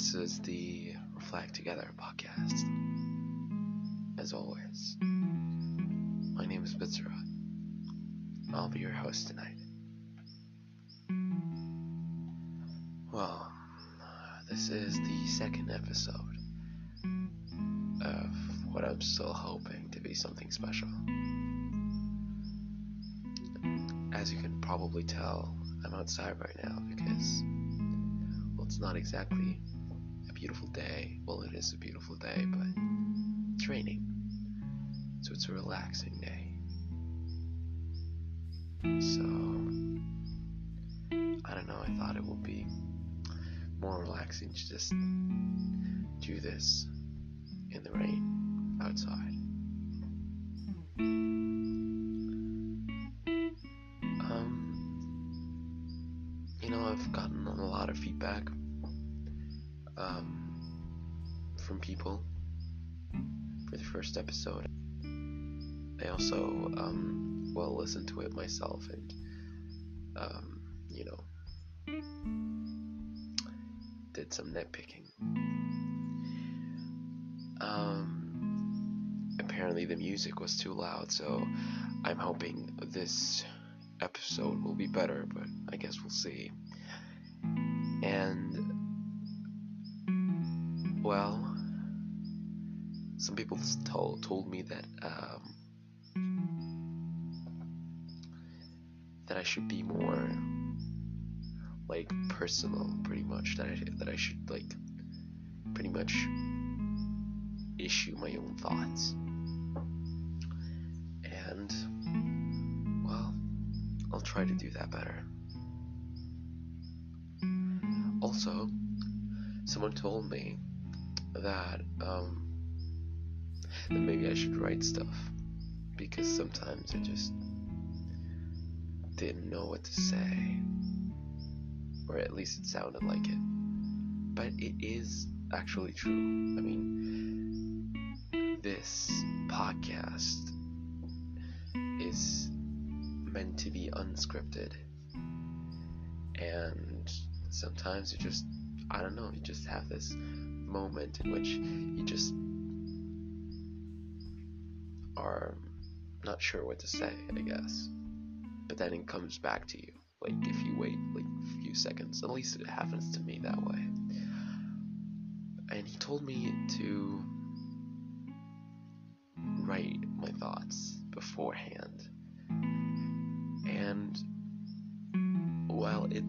This is the Reflect Together podcast. As always, my name is Bitzera. I'll be your host tonight. Well, this is the second episode of what I'm still hoping to be something special. As you can probably tell, I'm outside right now because, well, it's not exactly beautiful day. Well, it is a beautiful day, but it's raining. So it's a relaxing day. So, I don't know, I thought it would be more relaxing to just do this in the rain outside. Um, you know, I've gotten a lot of feedback people for the first episode. I also, um, well, listened to it myself and, um, you know, did some nitpicking. Um, apparently, the music was too loud, so I'm hoping this episode will be better, but I guess we'll see. And, well, some people told, told me that, um, that I should be more, like, personal, pretty much, that I, that I should, like, pretty much issue my own thoughts. And, well, I'll try to do that better. Also, someone told me that um, maybe I should write stuff because sometimes I just didn't know what to say, or at least it sounded like it. But it is actually true. I mean, this podcast is meant to be unscripted and sometimes you just I don't know, you just have this moment in which you just are not sure what to say, I guess. But then it comes back to you. Like if you wait like a few seconds. At least it happens to me that way. And he told me to write my thoughts beforehand. And well, it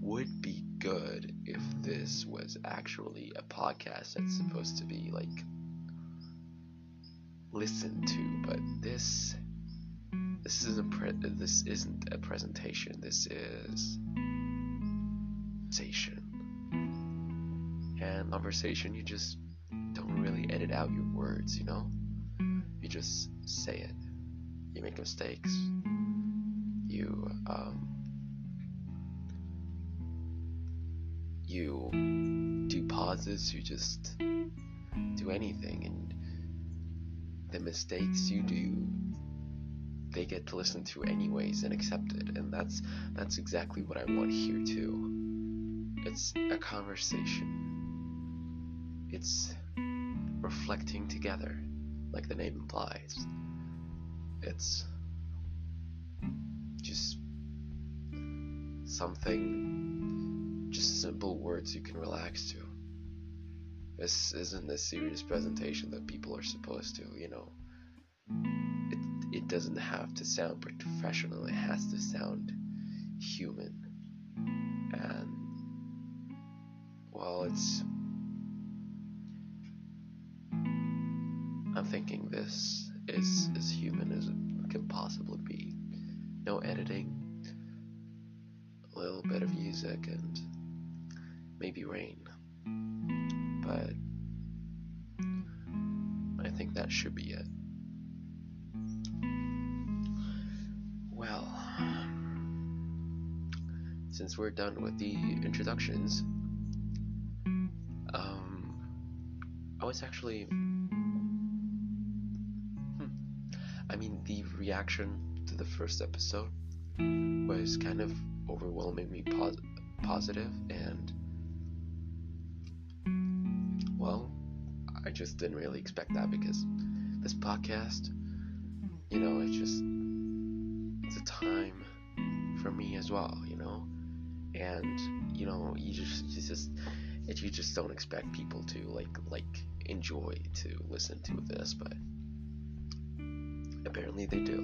would be good if this was actually a podcast that's supposed to be like listened to, but this this isn't pre- this isn't a presentation. This is conversation. And conversation, you just don't really edit out your words, you know. You just say it. You make mistakes. You um, you do pauses, you just do anything, and the mistakes you do, they get to listen to anyways and accept it and that's that's exactly what I want here too. It's a conversation. It's reflecting together, like the name implies. It's just something, just simple words you can relax to. This isn't a serious presentation that people are supposed to, you know. It, it doesn't have to sound professional, it has to sound human. And, well, it's. I'm thinking this is as human as it can possibly be. No editing, a little bit of music, and maybe rain. But I think that should be it. Well, since we're done with the introductions, um, I was actually. Hmm, I mean, the reaction to the first episode was kind of overwhelmingly pos- positive and I just didn't really expect that because this podcast, you know, it's just it's a time for me as well, you know, and you know, you just you just it, you just don't expect people to like like enjoy to listen to this, but apparently they do,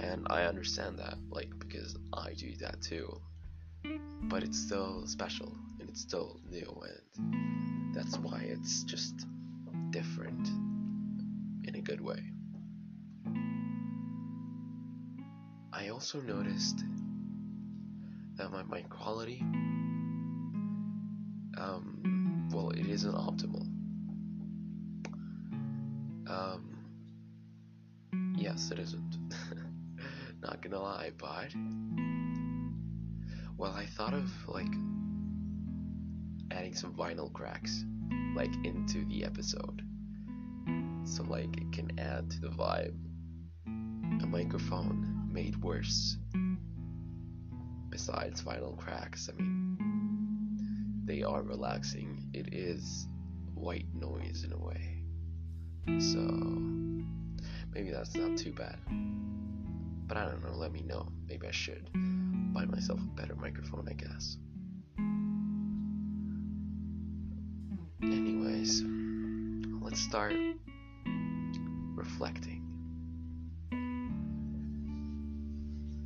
and I understand that, like because I do that too, but it's still special and it's still new and that's why it's just different in a good way. I also noticed that my mic quality, um, well, it isn't optimal. Um, yes, it isn't. Not gonna lie, but well, I thought of like adding some vinyl cracks like into the episode. So like it can add to the vibe. A microphone made worse. Besides vinyl cracks, I mean they are relaxing. It is white noise in a way. So maybe that's not too bad. But I don't know, let me know. Maybe I should buy myself a better microphone, I guess. Anyways, let's start reflecting.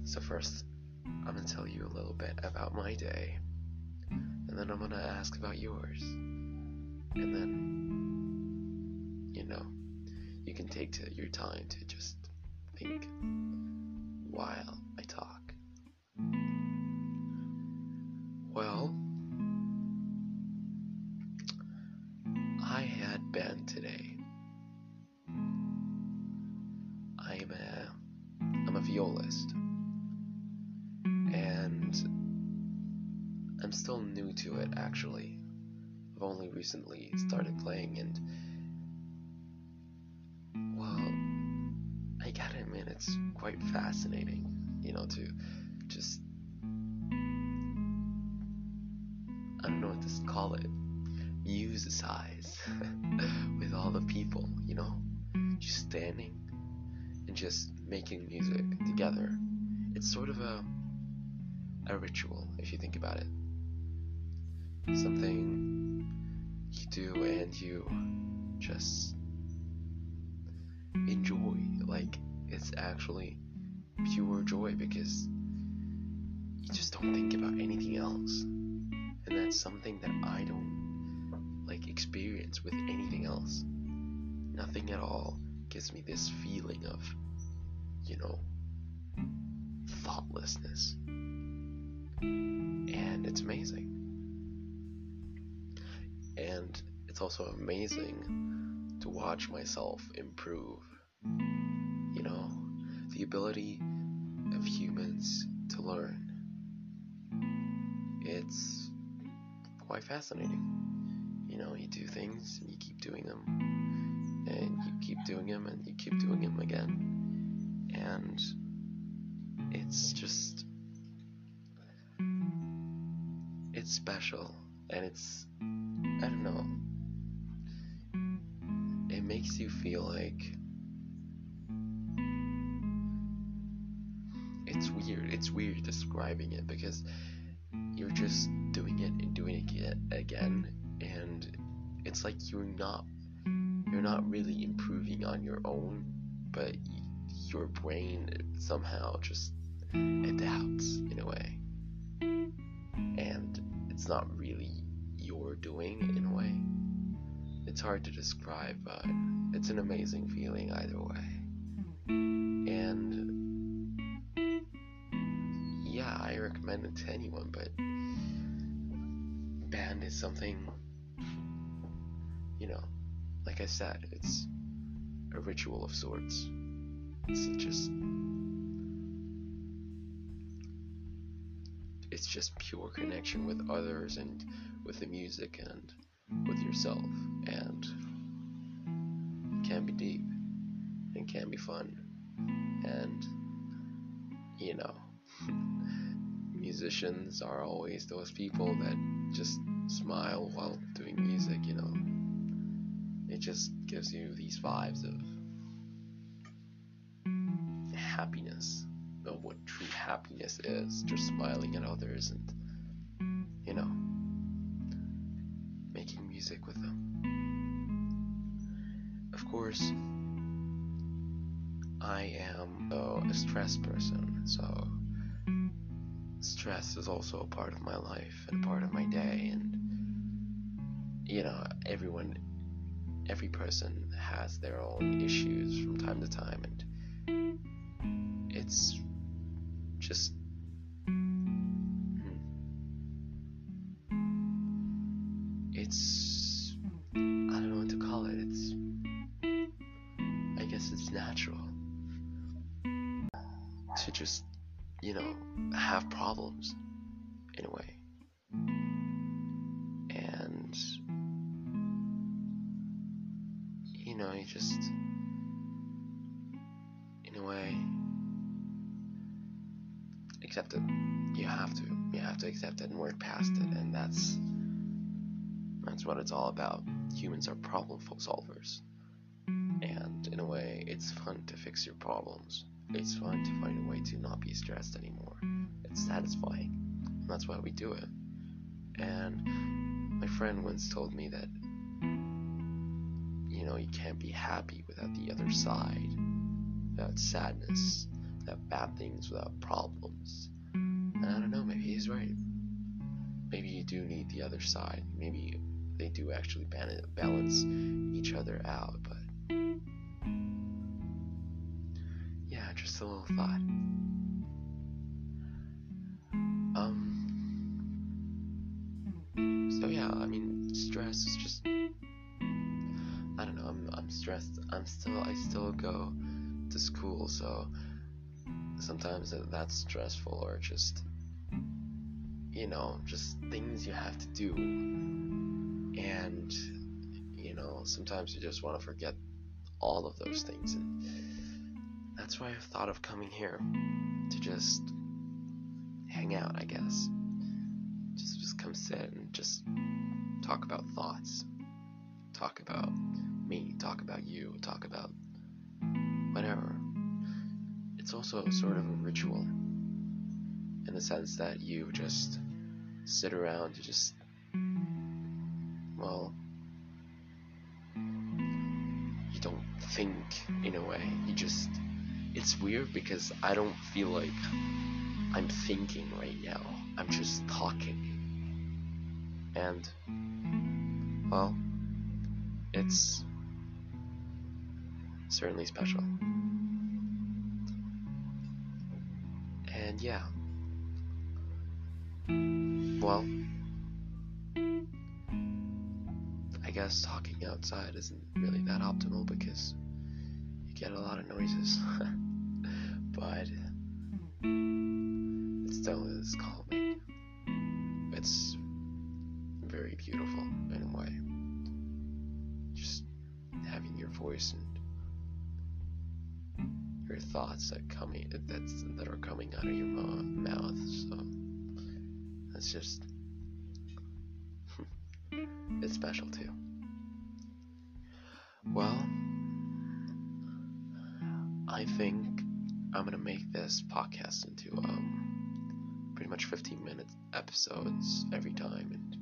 So, first, I'm gonna tell you a little bit about my day, and then I'm gonna ask about yours. And then, you know, you can take to your time to just think while I talk. Well, recently started playing and well I gotta admit it's quite fascinating, you know, to just I don't know what to call it musicize with all the people, you know, just standing and just making music together. It's sort of a a ritual if you think about it. Something do and you just enjoy. Like it's actually pure joy because you just don't think about anything else. And that's something that I don't like experience with anything else. Nothing at all gives me this feeling of, you know, thoughtlessness. And it's amazing. And it's also amazing to watch myself improve. You know, the ability of humans to learn. It's quite fascinating. You know, you do things and you keep doing them, and you keep doing them, and you keep doing them again. And it's just. It's special, and it's. I don't know. It makes you feel like. It's weird. It's weird describing it because you're just doing it and doing it again and it's like you're not you're not really improving on your own but your brain somehow just adapts in a way and it's not doing in a way. It's hard to describe but it's an amazing feeling either way. And yeah i recommend it to anyone but band is something you know like i said it's a ritual of sorts. It's just it's just pure connection with others and with the music and with yourself and it can be deep and can be fun. And you know musicians are always those people that just smile while doing music you know. It just gives you these vibes of happiness, of what true happiness is, just smiling at others and, I am though a stressed person, so stress is also a part of my life and part of my day. And you know everyone every person has their own issues from time to time. And it's just it's natural to just you know have problems in a way. And you know you just in a way accept it. You have to. You have to accept it and work past it. And that's that's what it's all about. Humans are problem solvers in a way it's fun to fix your problems it's fun to find a way to not be stressed anymore. It's satisfying. And that's why we do it. And my friend once told me that, you know, you can't be happy without the other side, without sadness, without bad things, without problems. And I don't know, maybe he's right. Maybe you do need the other side. Maybe they do actually balance each other out, but just a little thought. Um. So yeah, I mean, stress is just. I don't know. I'm I'm stressed. I'm still. I still go to school, so sometimes that's stressful or just you know just things you have to do and you know sometimes you just want to forget all of those things and that's why I've thought of coming here to just hang out, I guess. Just just come sit and just talk about thoughts. Talk about me, talk about you, talk about whatever. It's also sort of a ritual in the sense that you just sit around, you just well you don't think in a way. You just it's weird because I don't feel like I'm thinking right now. I'm just talking. And, well, it's certainly special. And yeah. Well, I guess talking outside isn't really that optimal because you get a lot of noises. but it still is calming. It's very beautiful in a way. Just having your voice and your thoughts that coming that's that are coming out of your mouth. So that's just it's special too. Well, I think I'm gonna make this podcast into um pretty much 15 minute episodes every time, and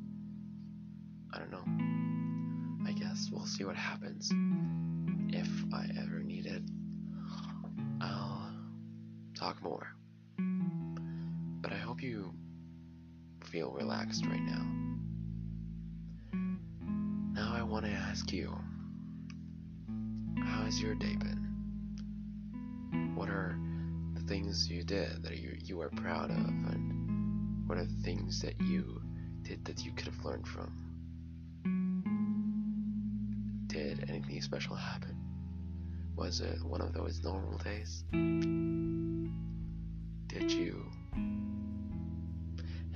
I don't know. I guess we'll see what happens. If I ever need it, I'll talk more. But I hope you feel relaxed right now. Now I want to ask you, how has your day been? Things you did that you, you are proud of and what are the things that you did that you could have learned from? Did anything special happen? Was it one of those normal days? Did you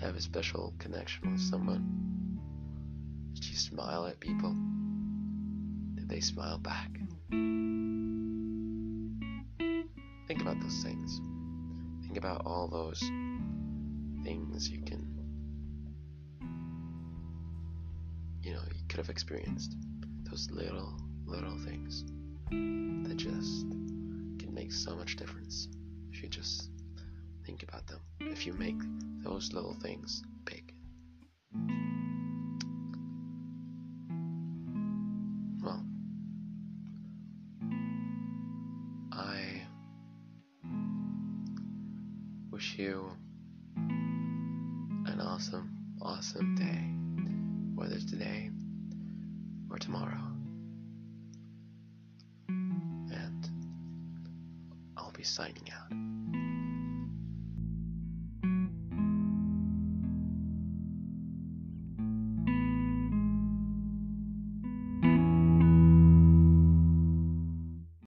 have a special connection with someone? Did you smile at people? Did they smile back? Think about those things. Think about all those things you can, you know, you could have experienced. Those little little things that just can make so much difference if you just think about them. If you make those little things wish you an awesome, awesome day, whether it's today or tomorrow. And I'll be signing out.